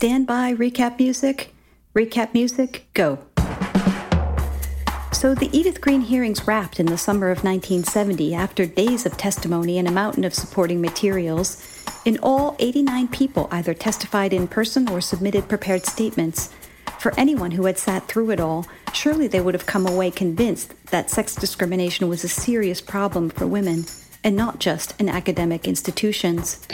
Stand by, recap music. Recap music, go. So the Edith Green hearings wrapped in the summer of 1970 after days of testimony and a mountain of supporting materials. In all, 89 people either testified in person or submitted prepared statements. For anyone who had sat through it all, surely they would have come away convinced that sex discrimination was a serious problem for women, and not just in academic institutions.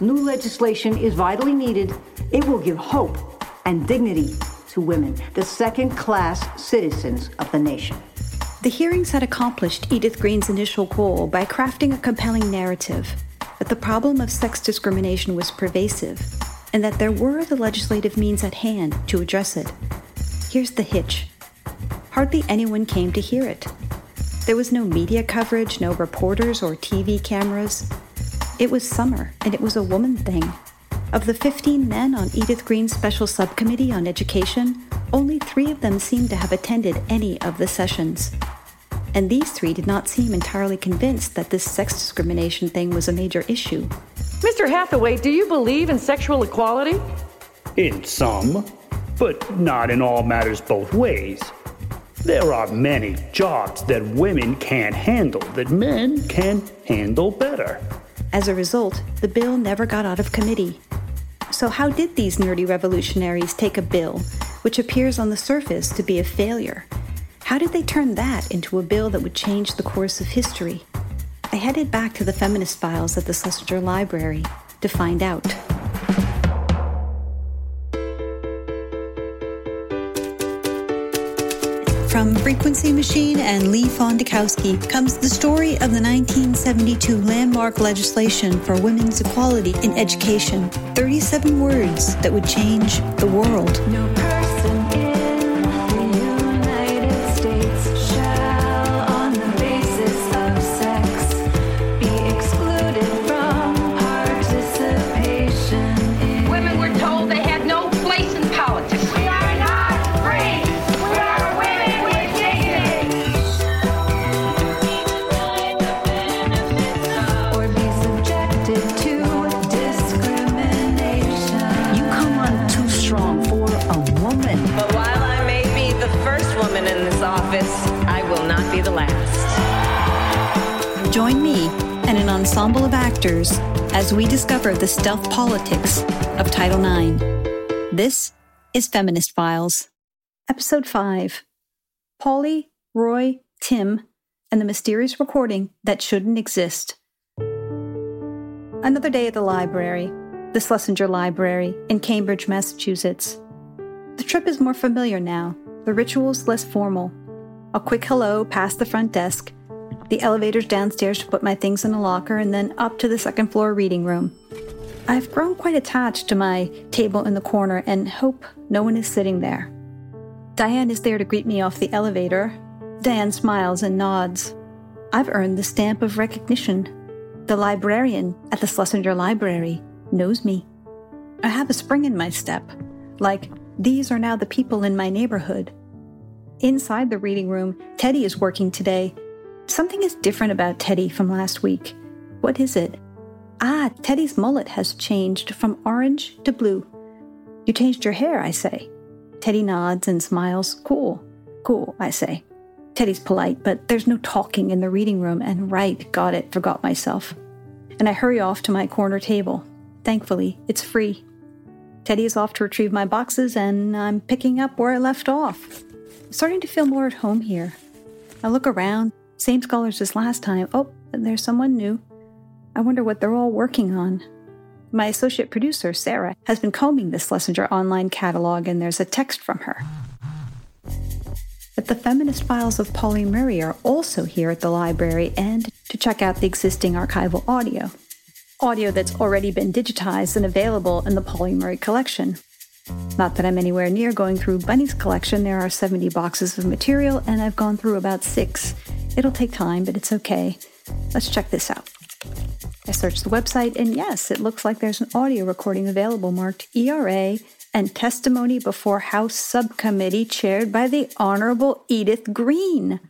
New legislation is vitally needed. It will give hope and dignity to women, the second class citizens of the nation. The hearings had accomplished Edith Green's initial goal by crafting a compelling narrative that the problem of sex discrimination was pervasive and that there were the legislative means at hand to address it. Here's the hitch hardly anyone came to hear it. There was no media coverage, no reporters or TV cameras. It was summer, and it was a woman thing. Of the 15 men on Edith Green's Special Subcommittee on Education, only three of them seemed to have attended any of the sessions. And these three did not seem entirely convinced that this sex discrimination thing was a major issue. Mr. Hathaway, do you believe in sexual equality? In some, but not in all matters both ways. There are many jobs that women can't handle that men can handle better. As a result, the bill never got out of committee. So, how did these nerdy revolutionaries take a bill which appears on the surface to be a failure? How did they turn that into a bill that would change the course of history? I headed back to the feminist files at the Schlesinger Library to find out. From Frequency Machine and Leigh Fondakowski comes the story of the 1972 landmark legislation for women's equality in education 37 words that would change the world. No we discover the stealth politics of Title IX. This is Feminist Files. Episode 5 Pauli, Roy, Tim, and the mysterious recording that shouldn't exist. Another day at the library, the Schlesinger Library in Cambridge, Massachusetts. The trip is more familiar now, the rituals less formal. A quick hello past the front desk, the elevators downstairs to put my things in a locker, and then up to the second floor reading room. I've grown quite attached to my table in the corner and hope no one is sitting there. Diane is there to greet me off the elevator. Diane smiles and nods. I've earned the stamp of recognition. The librarian at the Schlesinger Library knows me. I have a spring in my step, like these are now the people in my neighborhood. Inside the reading room, Teddy is working today. Something is different about Teddy from last week. What is it? Ah, Teddy's mullet has changed from orange to blue. You changed your hair, I say. Teddy nods and smiles. Cool, cool, I say. Teddy's polite, but there's no talking in the reading room, and right, got it, forgot myself. And I hurry off to my corner table. Thankfully, it's free. Teddy is off to retrieve my boxes, and I'm picking up where I left off. I'm starting to feel more at home here. I look around, same scholars as last time. Oh, there's someone new. I wonder what they're all working on. My associate producer, Sarah, has been combing the Schlesinger online catalog, and there's a text from her. that the feminist files of Pauli Murray are also here at the library and to check out the existing archival audio. Audio that's already been digitized and available in the Pauli Murray collection. Not that I'm anywhere near going through Bunny's collection, there are 70 boxes of material, and I've gone through about six. It'll take time, but it's okay. Let's check this out. I searched the website, and yes, it looks like there's an audio recording available marked ERA and testimony before House Subcommittee chaired by the Honorable Edith Green.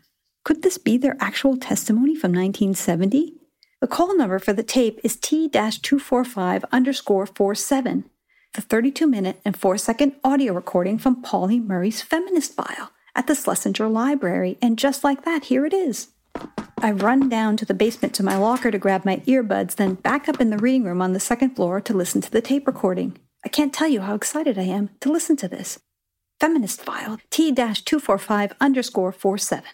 Could this be their actual testimony from 1970? The call number for the tape is T-245 underscore 47, the 32 minute and 4 second audio recording from Pauli Murray's feminist file at the Schlesinger Library, and just like that, here it is. I run down to the basement to my locker to grab my earbuds, then back up in the reading room on the second floor to listen to the tape recording. I can't tell you how excited I am to listen to this. Feminist file T-245 underscore 47.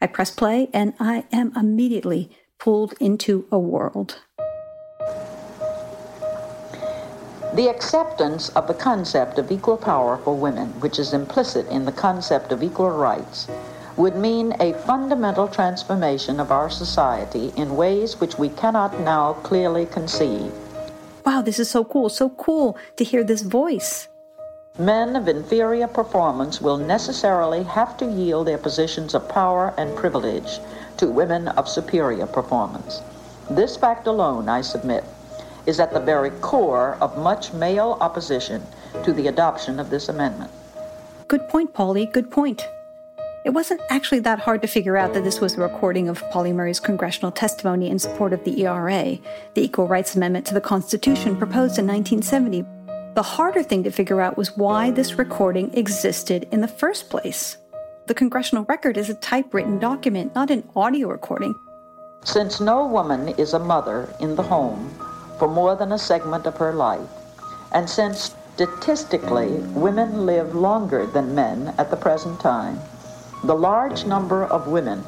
I press play and I am immediately pulled into a world. The acceptance of the concept of equal power for women, which is implicit in the concept of equal rights, would mean a fundamental transformation of our society in ways which we cannot now clearly conceive. Wow, this is so cool, so cool to hear this voice. Men of inferior performance will necessarily have to yield their positions of power and privilege to women of superior performance. This fact alone, I submit, is at the very core of much male opposition to the adoption of this amendment. Good point, Pauli, good point. It wasn't actually that hard to figure out that this was a recording of Pauli Murray's congressional testimony in support of the ERA, the Equal Rights Amendment to the Constitution proposed in 1970. The harder thing to figure out was why this recording existed in the first place. The congressional record is a typewritten document, not an audio recording. Since no woman is a mother in the home for more than a segment of her life, and since statistically women live longer than men at the present time, the large number of women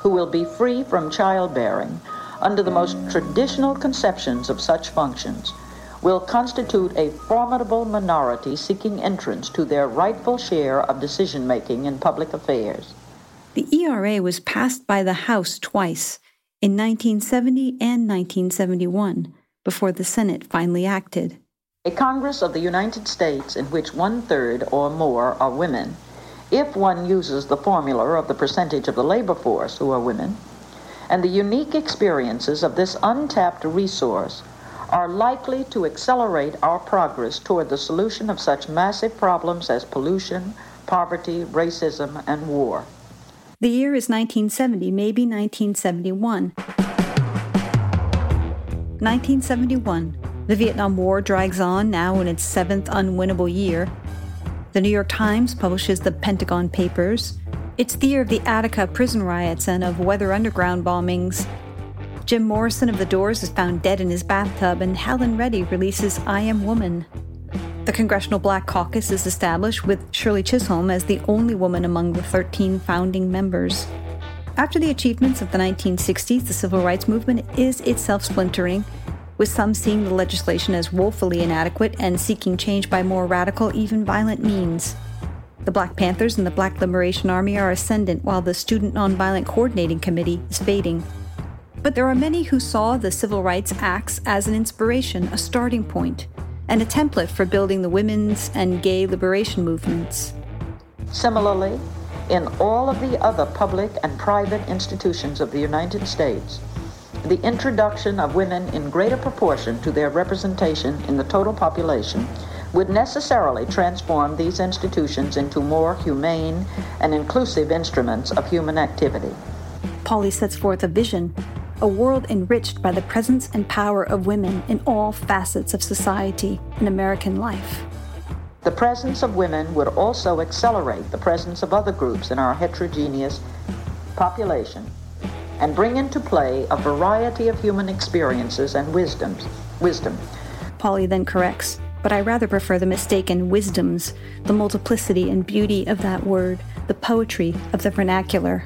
who will be free from childbearing under the most traditional conceptions of such functions will constitute a formidable minority seeking entrance to their rightful share of decision making in public affairs. The ERA was passed by the House twice, in 1970 and 1971, before the Senate finally acted. A Congress of the United States in which one third or more are women, if one uses the formula of the percentage of the labor force who are women, and the unique experiences of this untapped resource are likely to accelerate our progress toward the solution of such massive problems as pollution, poverty, racism, and war. The year is 1970, maybe 1971. 1971. The Vietnam War drags on, now in its seventh unwinnable year. The New York Times publishes the Pentagon Papers. It's the year of the Attica prison riots and of Weather Underground bombings. Jim Morrison of The Doors is found dead in his bathtub, and Helen Reddy releases I Am Woman. The Congressional Black Caucus is established with Shirley Chisholm as the only woman among the 13 founding members. After the achievements of the 1960s, the civil rights movement is itself splintering, with some seeing the legislation as woefully inadequate and seeking change by more radical, even violent means. The Black Panthers and the Black Liberation Army are ascendant, while the Student Nonviolent Coordinating Committee is fading. But there are many who saw the Civil Rights Acts as an inspiration, a starting point, and a template for building the women's and gay liberation movements. Similarly, in all of the other public and private institutions of the United States, the introduction of women in greater proportion to their representation in the total population would necessarily transform these institutions into more humane and inclusive instruments of human activity. Pauli sets forth a vision, a world enriched by the presence and power of women in all facets of society and American life. The presence of women would also accelerate the presence of other groups in our heterogeneous population and bring into play a variety of human experiences and wisdoms. Wisdom. Pauli then corrects, but I rather prefer the mistaken wisdoms, the multiplicity and beauty of that word, the poetry of the vernacular.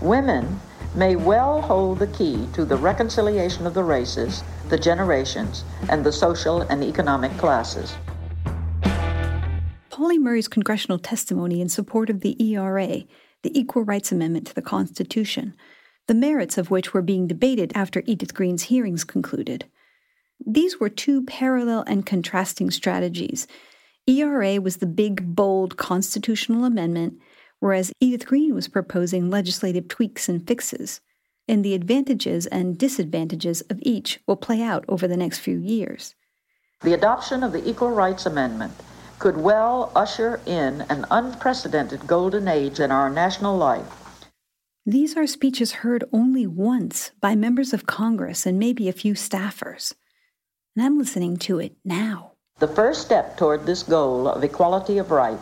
Women may well hold the key to the reconciliation of the races, the generations, and the social and economic classes. Pauli Murray's congressional testimony in support of the ERA, the Equal Rights Amendment to the Constitution, the merits of which were being debated after Edith Green's hearings concluded. These were two parallel and contrasting strategies. ERA was the big, bold constitutional amendment, whereas Edith Green was proposing legislative tweaks and fixes. And the advantages and disadvantages of each will play out over the next few years. The adoption of the Equal Rights Amendment could well usher in an unprecedented golden age in our national life. These are speeches heard only once by members of Congress and maybe a few staffers. And I'm listening to it now. The first step toward this goal of equality of right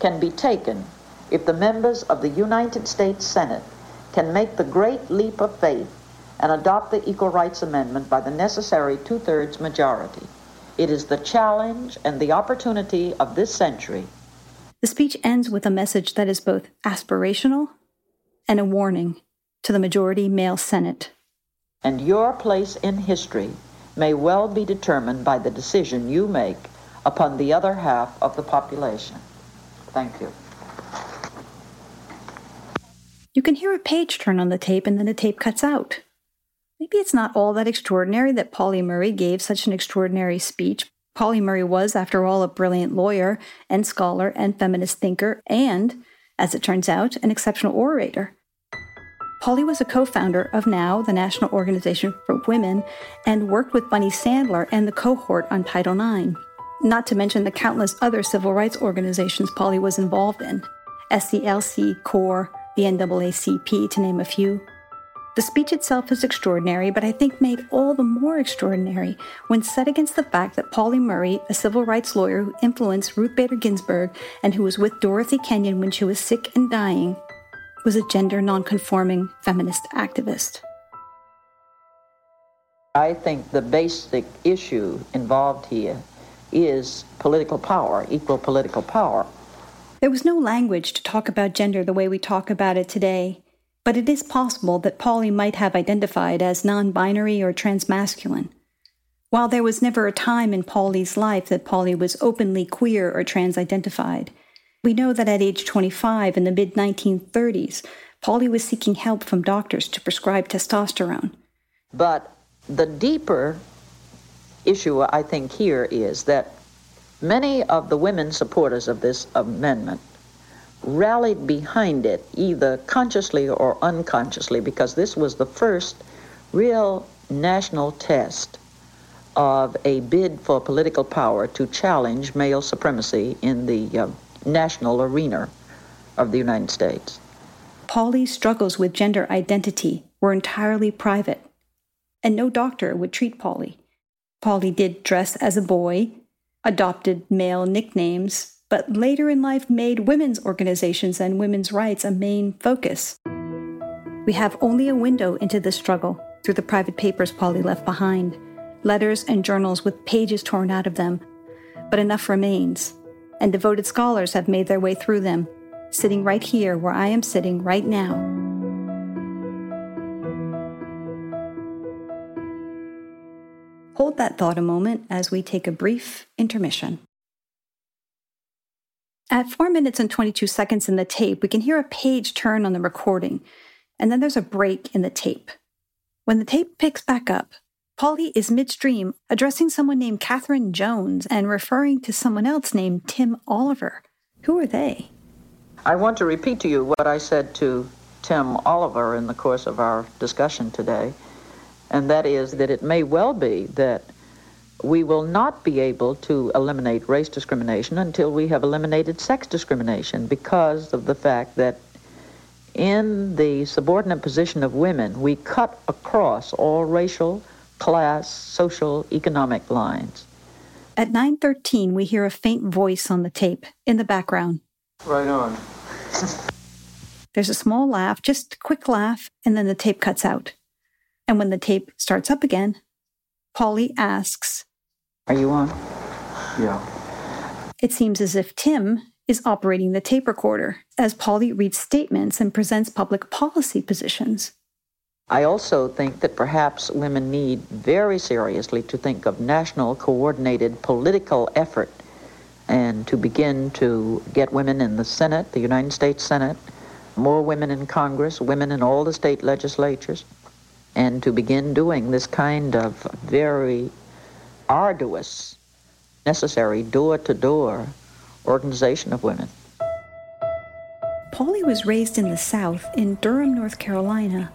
can be taken if the members of the United States Senate can make the great leap of faith and adopt the Equal Rights Amendment by the necessary two thirds majority. It is the challenge and the opportunity of this century. The speech ends with a message that is both aspirational and a warning to the majority male Senate. And your place in history may well be determined by the decision you make upon the other half of the population. Thank you. You can hear a page turn on the tape and then the tape cuts out. Maybe it's not all that extraordinary that Pauli Murray gave such an extraordinary speech. Pauli Murray was, after all, a brilliant lawyer and scholar and feminist thinker, and, as it turns out, an exceptional orator. Pauli was a co founder of NOW, the National Organization for Women, and worked with Bunny Sandler and the cohort on Title IX, not to mention the countless other civil rights organizations Pauli was involved in SCLC, CORE, the NAACP, to name a few. The speech itself is extraordinary, but I think made all the more extraordinary when set against the fact that Pauli Murray, a civil rights lawyer who influenced Ruth Bader Ginsburg and who was with Dorothy Kenyon when she was sick and dying, was a gender nonconforming feminist activist. I think the basic issue involved here is political power, equal political power. There was no language to talk about gender the way we talk about it today, but it is possible that Pauli might have identified as non binary or transmasculine. While there was never a time in Pauli's life that Pauli was openly queer or trans identified, we know that at age 25 in the mid 1930s, Pauli was seeking help from doctors to prescribe testosterone. But the deeper issue, I think, here is that many of the women supporters of this amendment rallied behind it, either consciously or unconsciously, because this was the first real national test of a bid for political power to challenge male supremacy in the uh, national arena of the United States. Pauli's struggles with gender identity were entirely private, and no doctor would treat Pauli. Pauli did dress as a boy, adopted male nicknames, but later in life made women's organizations and women's rights a main focus. We have only a window into this struggle through the private papers Pauli left behind, letters and journals with pages torn out of them, but enough remains, and devoted scholars have made their way through them, sitting right here where I am sitting right now. Hold that thought a moment as we take a brief intermission. At 4 minutes and 22 seconds in the tape, we can hear a page turn on the recording, and then there's a break in the tape. When the tape picks back up, Pauli is midstream addressing someone named Catherine Jones and referring to someone else named Tim Oliver. Who are they? I want to repeat to you what I said to Tim Oliver in the course of our discussion today, and that is that it may well be that we will not be able to eliminate race discrimination until we have eliminated sex discrimination because of the fact that in the subordinate position of women, we cut across all racial, class, social, economic lines. At 9:13, we hear a faint voice on the tape in the background. Right on. There's a small laugh, just a quick laugh, and then the tape cuts out. And when the tape starts up again, Pauli asks, Are you on? Yeah. It seems as if Tim is operating the tape recorder as Pauli reads statements and presents public policy positions. I also think that perhaps women need very seriously to think of national coordinated political effort and to begin to get women in the Senate, the United States Senate, more women in Congress, women in all the state legislatures, and to begin doing this kind of very arduous, necessary door to door organization of women. Pauli was raised in the South, in Durham, North Carolina.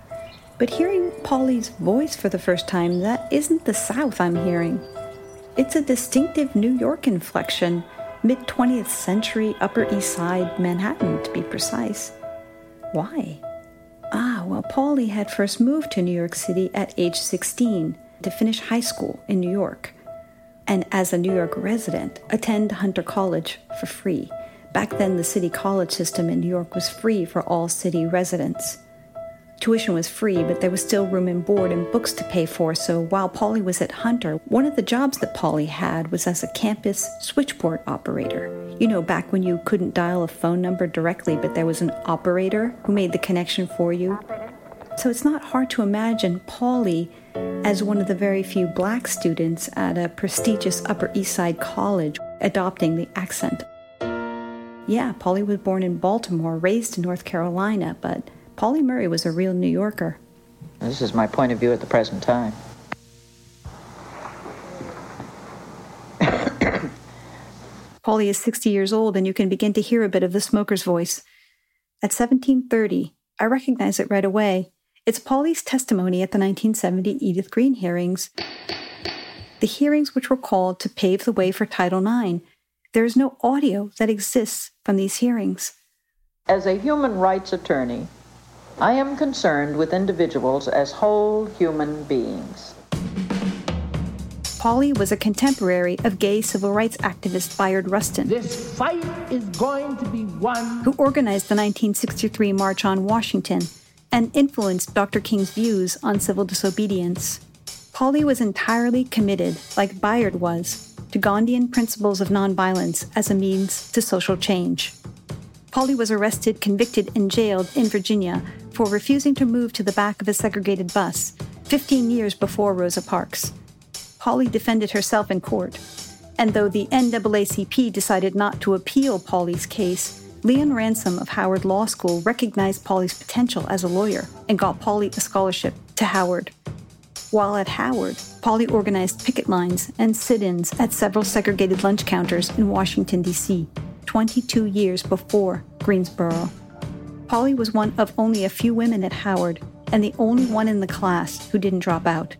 But hearing Pauli's voice for the first time, that isn't the South I'm hearing. It's a distinctive New York inflection, mid 20th century Upper East Side, Manhattan, to be precise. Why? Ah, well, Pauli had first moved to New York City at age 16 to finish high school in New York. And as a New York resident, attend Hunter College for free. Back then, the city college system in New York was free for all city residents. Tuition was free, but there was still room and board and books to pay for, so while Pauli was at Hunter, one of the jobs that Pauli had was as a campus switchboard operator. You know, back when you couldn't dial a phone number directly, but there was an operator who made the connection for you. So it's not hard to imagine Pauli as one of the very few black students at a prestigious Upper East Side college adopting the accent. Yeah, Pauli was born in Baltimore, raised in North Carolina, but Pauli Murray was a real New Yorker. This is my point of view at the present time. Pauli is 60 years old, and you can begin to hear a bit of the smoker's voice. At 1730, I recognize it right away. It's Pauli's testimony at the 1970 Edith Green hearings, the hearings which were called to pave the way for Title IX. There is no audio that exists from these hearings. As a human rights attorney, I am concerned with individuals as whole human beings. Pauli was a contemporary of gay civil rights activist Bayard Rustin. This fight is going to be won. Who organized the 1963 March on Washington and influenced Dr. King's views on civil disobedience. Pauli was entirely committed, like Bayard was, to Gandhian principles of nonviolence as a means to social change. Pauli was arrested, convicted, and jailed in Virginia for refusing to move to the back of a segregated bus 15 years before Rosa Parks. Pauli defended herself in court, and though the NAACP decided not to appeal Pauli's case, Leon Ransom of Howard Law School recognized Pauli's potential as a lawyer and got Pauli a scholarship to Howard. While at Howard, Pauli organized picket lines and sit ins at several segregated lunch counters in Washington, D.C., 22 years before Greensboro. Pauli was one of only a few women at Howard and the only one in the class who didn't drop out.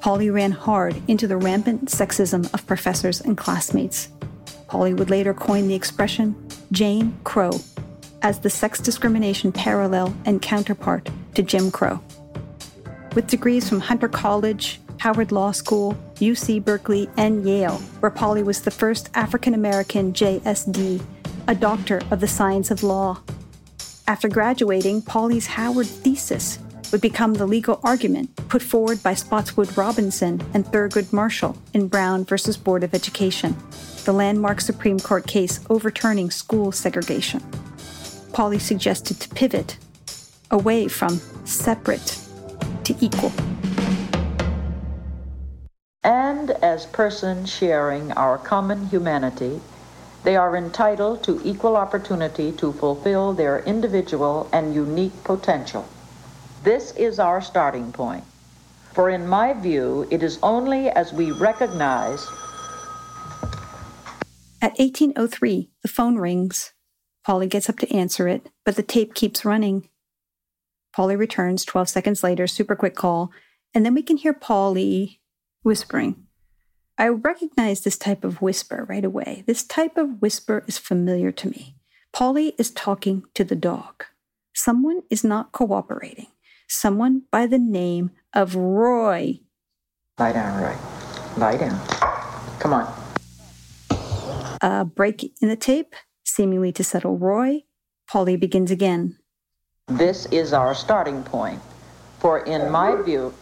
Pauli ran hard into the rampant sexism of professors and classmates. Pauli would later coin the expression Jane Crow as the sex discrimination parallel and counterpart to Jim Crow. With degrees from Hunter College, Howard Law School, UC Berkeley, and Yale, where Pauli was the first African American JSD, a doctor of the science of law. After graduating, Pauli's Howard thesis would become the legal argument put forward by Spotswood Robinson and Thurgood Marshall in Brown versus Board of Education, the landmark Supreme Court case overturning school segregation. Pauli suggested to pivot away from separate to equal. And as persons sharing our common humanity, they are entitled to equal opportunity to fulfill their individual and unique potential. This is our starting point. For in my view, it is only as we recognize. At 1803, the phone rings. Pauli gets up to answer it, but the tape keeps running. Pauli returns 12 seconds later, super quick call, and then we can hear Pauli whispering. I recognize this type of whisper right away. This type of whisper is familiar to me. Pauli is talking to the dog. Someone is not cooperating. Someone by the name of Roy. Lie down, Roy. Lie down. Come on. A break in the tape, seemingly to settle Roy. Pauli begins again. This is our starting point. For in my view,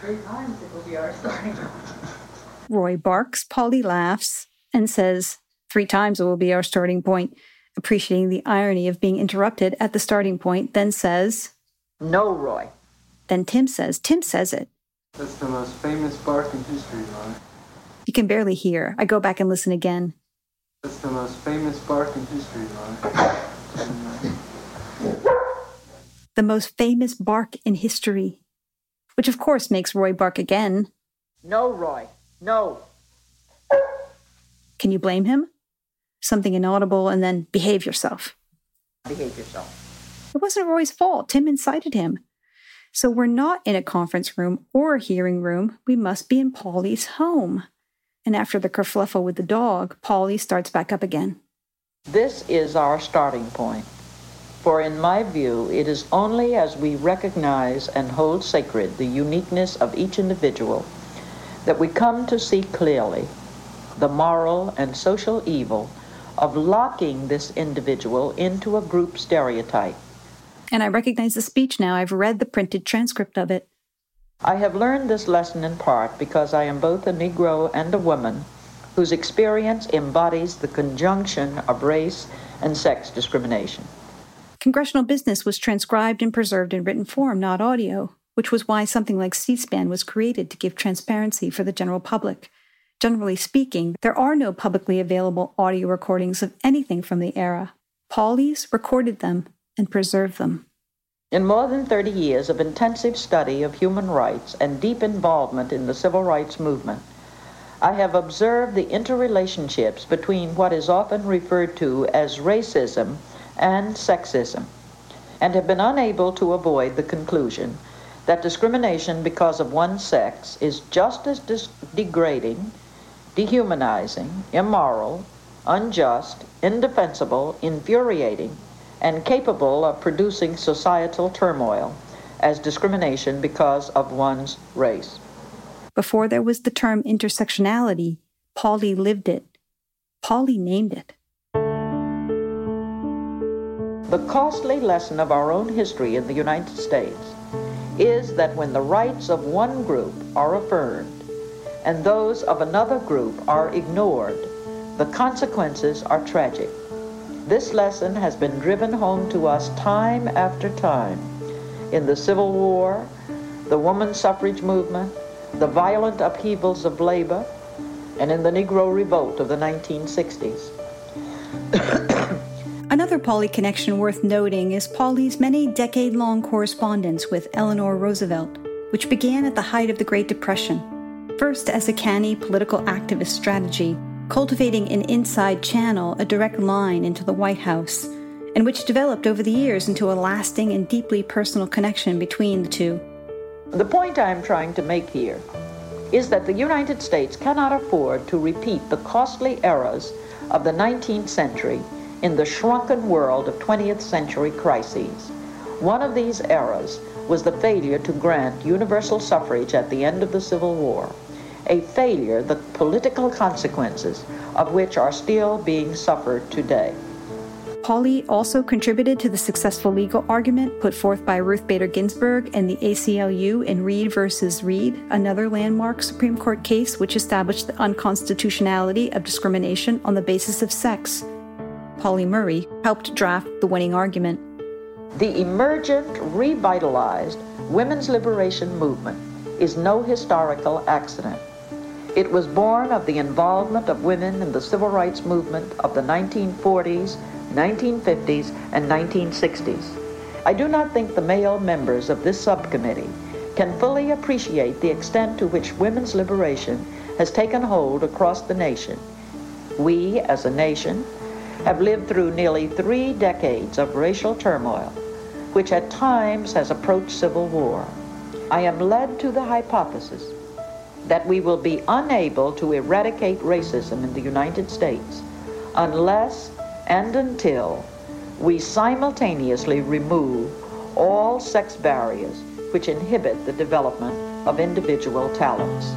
three times it will be our starting point. Roy barks, Pauli laughs, and says, Three times it will be our starting point, appreciating the irony of being interrupted at the starting point, then says, No, Roy. Then Tim says, Tim says it. That's the most famous bark in history, Roy. You can barely hear. I go back and listen again. That's the most famous bark in history, Roy. The most famous bark in history. Which, of course, makes Roy bark again. No, Roy. No. Can you blame him? Something inaudible and then behave yourself. Behave yourself. It wasn't Roy's fault. Tim incited him. So we're not in a conference room or a hearing room. We must be in Pauli's home. And after the kerfluffle with the dog, Pauli starts back up again. This is our starting point. For in my view, it is only as we recognize and hold sacred the uniqueness of each individual that we come to see clearly the moral and social evil of locking this individual into a group stereotype. And I recognize the speech now. I've read the printed transcript of it. I have learned this lesson in part because I am both a Negro and a woman whose experience embodies the conjunction of race and sex discrimination. Congressional business was transcribed and preserved in written form, not audio, which was why something like C SPAN was created to give transparency for the general public. Generally speaking, there are no publicly available audio recordings of anything from the era. Pauli's recorded them and preserved them. In more than 30 years of intensive study of human rights and deep involvement in the civil rights movement, I have observed the interrelationships between what is often referred to as racism and sexism, and have been unable to avoid the conclusion that discrimination because of one's sex is just as dis- degrading, dehumanizing, immoral, unjust, indefensible, infuriating, and capable of producing societal turmoil as discrimination because of one's race. Before there was the term intersectionality, Pauli lived it. Pauli named it. The costly lesson of our own history in the United States is that when the rights of one group are affirmed and those of another group are ignored, the consequences are tragic. This lesson has been driven home to us time after time in the Civil War, the woman suffrage movement, the violent upheavals of labor, and in the Negro Revolt of the 1960s. Another Pauli connection worth noting is Pauli's many decade long correspondence with Eleanor Roosevelt, which began at the height of the Great Depression, first as a canny political activist strategy, cultivating an inside channel, a direct line into the White House, and which developed over the years into a lasting and deeply personal connection between the two. The point I'm trying to make here is that the United States cannot afford to repeat the costly errors of the 19th century in the shrunken world of 20th century crises. One of these errors was the failure to grant universal suffrage at the end of the Civil War, a failure the political consequences of which are still being suffered today. Pauli also contributed to the successful legal argument put forth by Ruth Bader Ginsburg and the ACLU in Reed versus Reed, another landmark Supreme Court case which established the unconstitutionality of discrimination on the basis of sex. Pauli Murray helped draft the winning argument. The emergent, revitalized women's liberation movement is no historical accident. It was born of the involvement of women in the civil rights movement of the 1940s, 1950s, and 1960s. I do not think the male members of this subcommittee can fully appreciate the extent to which women's liberation has taken hold across the nation. We, as a nation, have lived through nearly three decades of racial turmoil, which at times has approached civil war. I am led to the hypothesis that we will be unable to eradicate racism in the United States unless and until we simultaneously remove all sex barriers which inhibit the development of individual talents.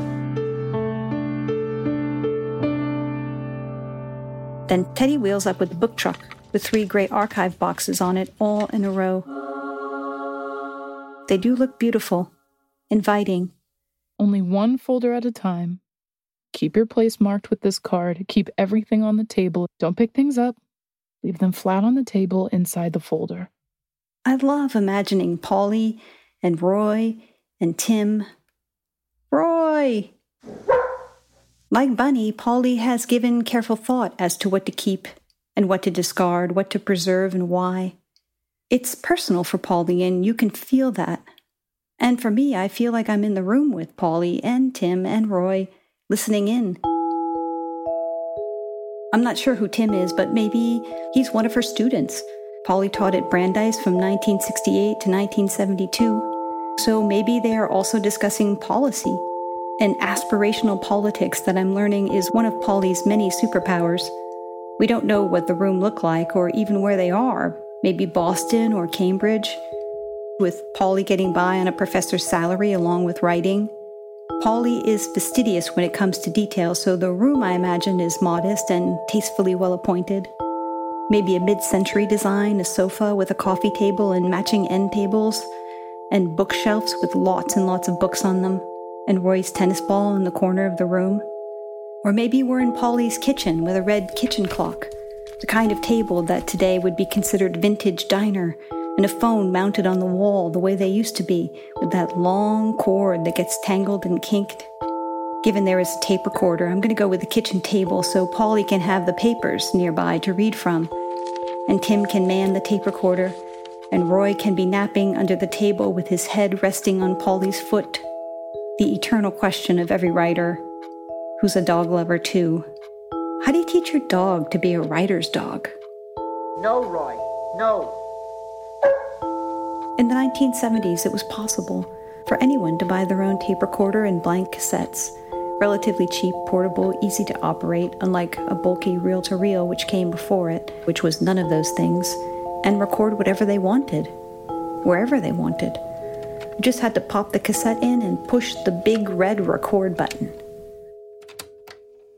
Then Teddy wheels up with the book truck with three gray archive boxes on it, all in a row. They do look beautiful, inviting. Only one folder at a time. Keep your place marked with this card. Keep everything on the table. Don't pick things up. Leave them flat on the table inside the folder. I love imagining Pauli and Roy and Tim Roy! Like Bunny, Pauli has given careful thought as to what to keep and what to discard, what to preserve and why. It's personal for Pauli, and you can feel that. And for me, I feel like I'm in the room with Pauli and Tim and Roy, listening in. I'm not sure who Tim is, but maybe he's one of her students. Pauli taught at Brandeis from 1968 to 1972, so maybe they are also discussing policy. And aspirational politics that I'm learning is one of Pauli's many superpowers. We don't know what the room looked like or even where they are, maybe Boston or Cambridge, with Pauli getting by on a professor's salary along with writing. Pauli is fastidious when it comes to detail, so the room I imagine is modest and tastefully well appointed. Maybe a mid century design, a sofa with a coffee table and matching end tables, and bookshelves with lots and lots of books on them, and Roy's tennis ball in the corner of the room. Or maybe we're in Pauli's kitchen with a red kitchen clock, the kind of table that today would be considered vintage diner and a phone mounted on the wall the way they used to be, with that long cord that gets tangled and kinked. Given there is a tape recorder, I'm going to go with the kitchen table so Pauli can have the papers nearby to read from, and Tim can man the tape recorder, and Roy can be napping under the table with his head resting on Pauli's foot. The eternal question of every writer who's a dog lover too. How do you teach your dog to be a writer's dog? No, Roy, no. In the 1970s, it was possible for anyone to buy their own tape recorder and blank cassettes. Relatively cheap, portable, easy to operate, unlike a bulky reel to reel which came before it, which was none of those things, and record whatever they wanted, wherever they wanted. You just had to pop the cassette in and push the big red record button.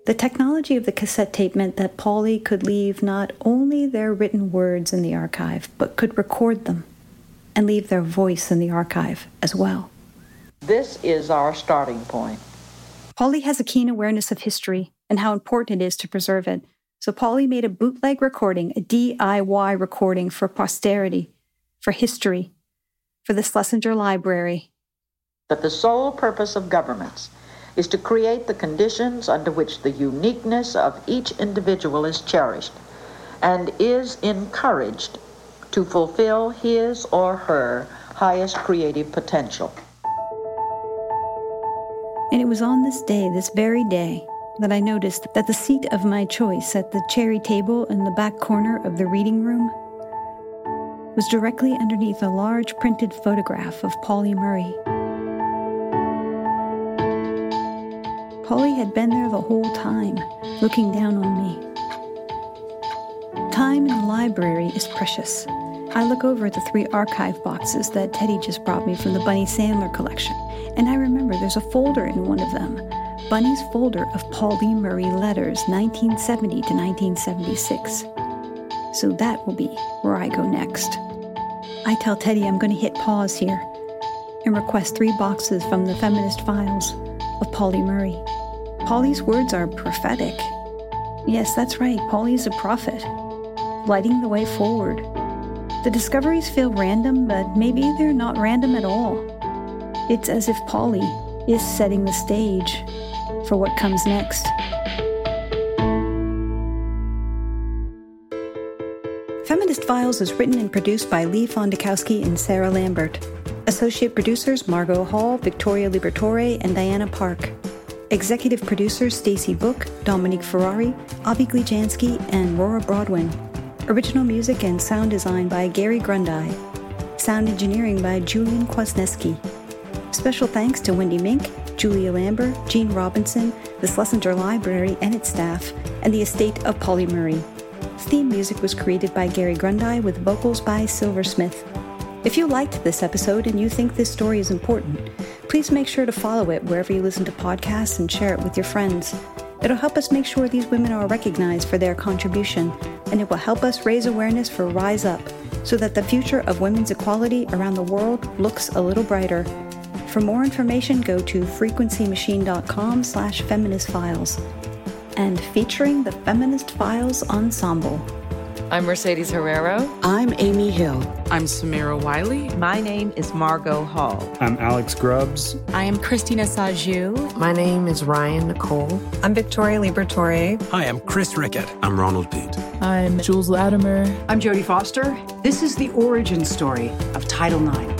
The technology of the cassette tape meant that Pauli could leave not only their written words in the archive, but could record them and leave their voice in the archive as well. This is our starting point. Pauli has a keen awareness of history and how important it is to preserve it. So Pauli made a bootleg recording, a DIY recording for posterity, for history, for the Schlesinger Library. That the sole purpose of governments is to create the conditions under which the uniqueness of each individual is cherished and is encouraged to fulfill his or her highest creative potential. And it was on this day, this very day, that I noticed that the seat of my choice at the cherry table in the back corner of the reading room was directly underneath a large printed photograph of Pauli Murray. Pauli had been there the whole time, looking down on me. Time in the library is precious. I look over at the three archive boxes that Teddy just brought me from the Bunny Sandler collection, and I remember there's a folder in one of them Bunny's folder of Pauli Murray letters, 1970 to 1976. So that will be where I go next. I tell Teddy I'm going to hit pause here and request three boxes from the feminist files of Pauli Murray. Pauli's words are prophetic. Yes, that's right, Pauli's a prophet, lighting the way forward. The discoveries feel random, but maybe they're not random at all. It's as if Pauli is setting the stage for what comes next. Feminist Files is written and produced by Leigh Fondakowski and Sarah Lambert. Associate producers Margo Hall, Victoria Libertore, and Diana Park. Executive producers Stacey Book, Dominique Ferrari, Avi Glijansky, and Rora Brodwin. Original music and sound design by Gary Grundei. Sound engineering by Julian Kwasneski. Special thanks to Wendy Mink, Julia Lambert, Jean Robinson, the Schlesinger Library and its staff, and the estate of Pauli Murray. Theme music was created by Gary Grundei with vocals by Silversmith. If you liked this episode and you think this story is important, please make sure to follow it wherever you listen to podcasts and share it with your friends. It'll help us make sure these women are recognized for their contribution, and it will help us raise awareness for Rise Up so that the future of women's equality around the world looks a little brighter. For more information, go to frequencymachine.com slash feministfiles and featuring the Feminist Files Ensemble. I'm Mercedes Herrero. I'm Amy Hill. I'm Samira Wiley. My name is Margo Hall. I'm Alex Grubbs. I am Christina Sajous. My name is Ryan Nicole. I'm Victoria Libertore. Hi, I'm Chris Rickett. I'm Ronald Peet. I'm Jules Latimer. I'm Jodie Foster. This is the origin story of Title IX.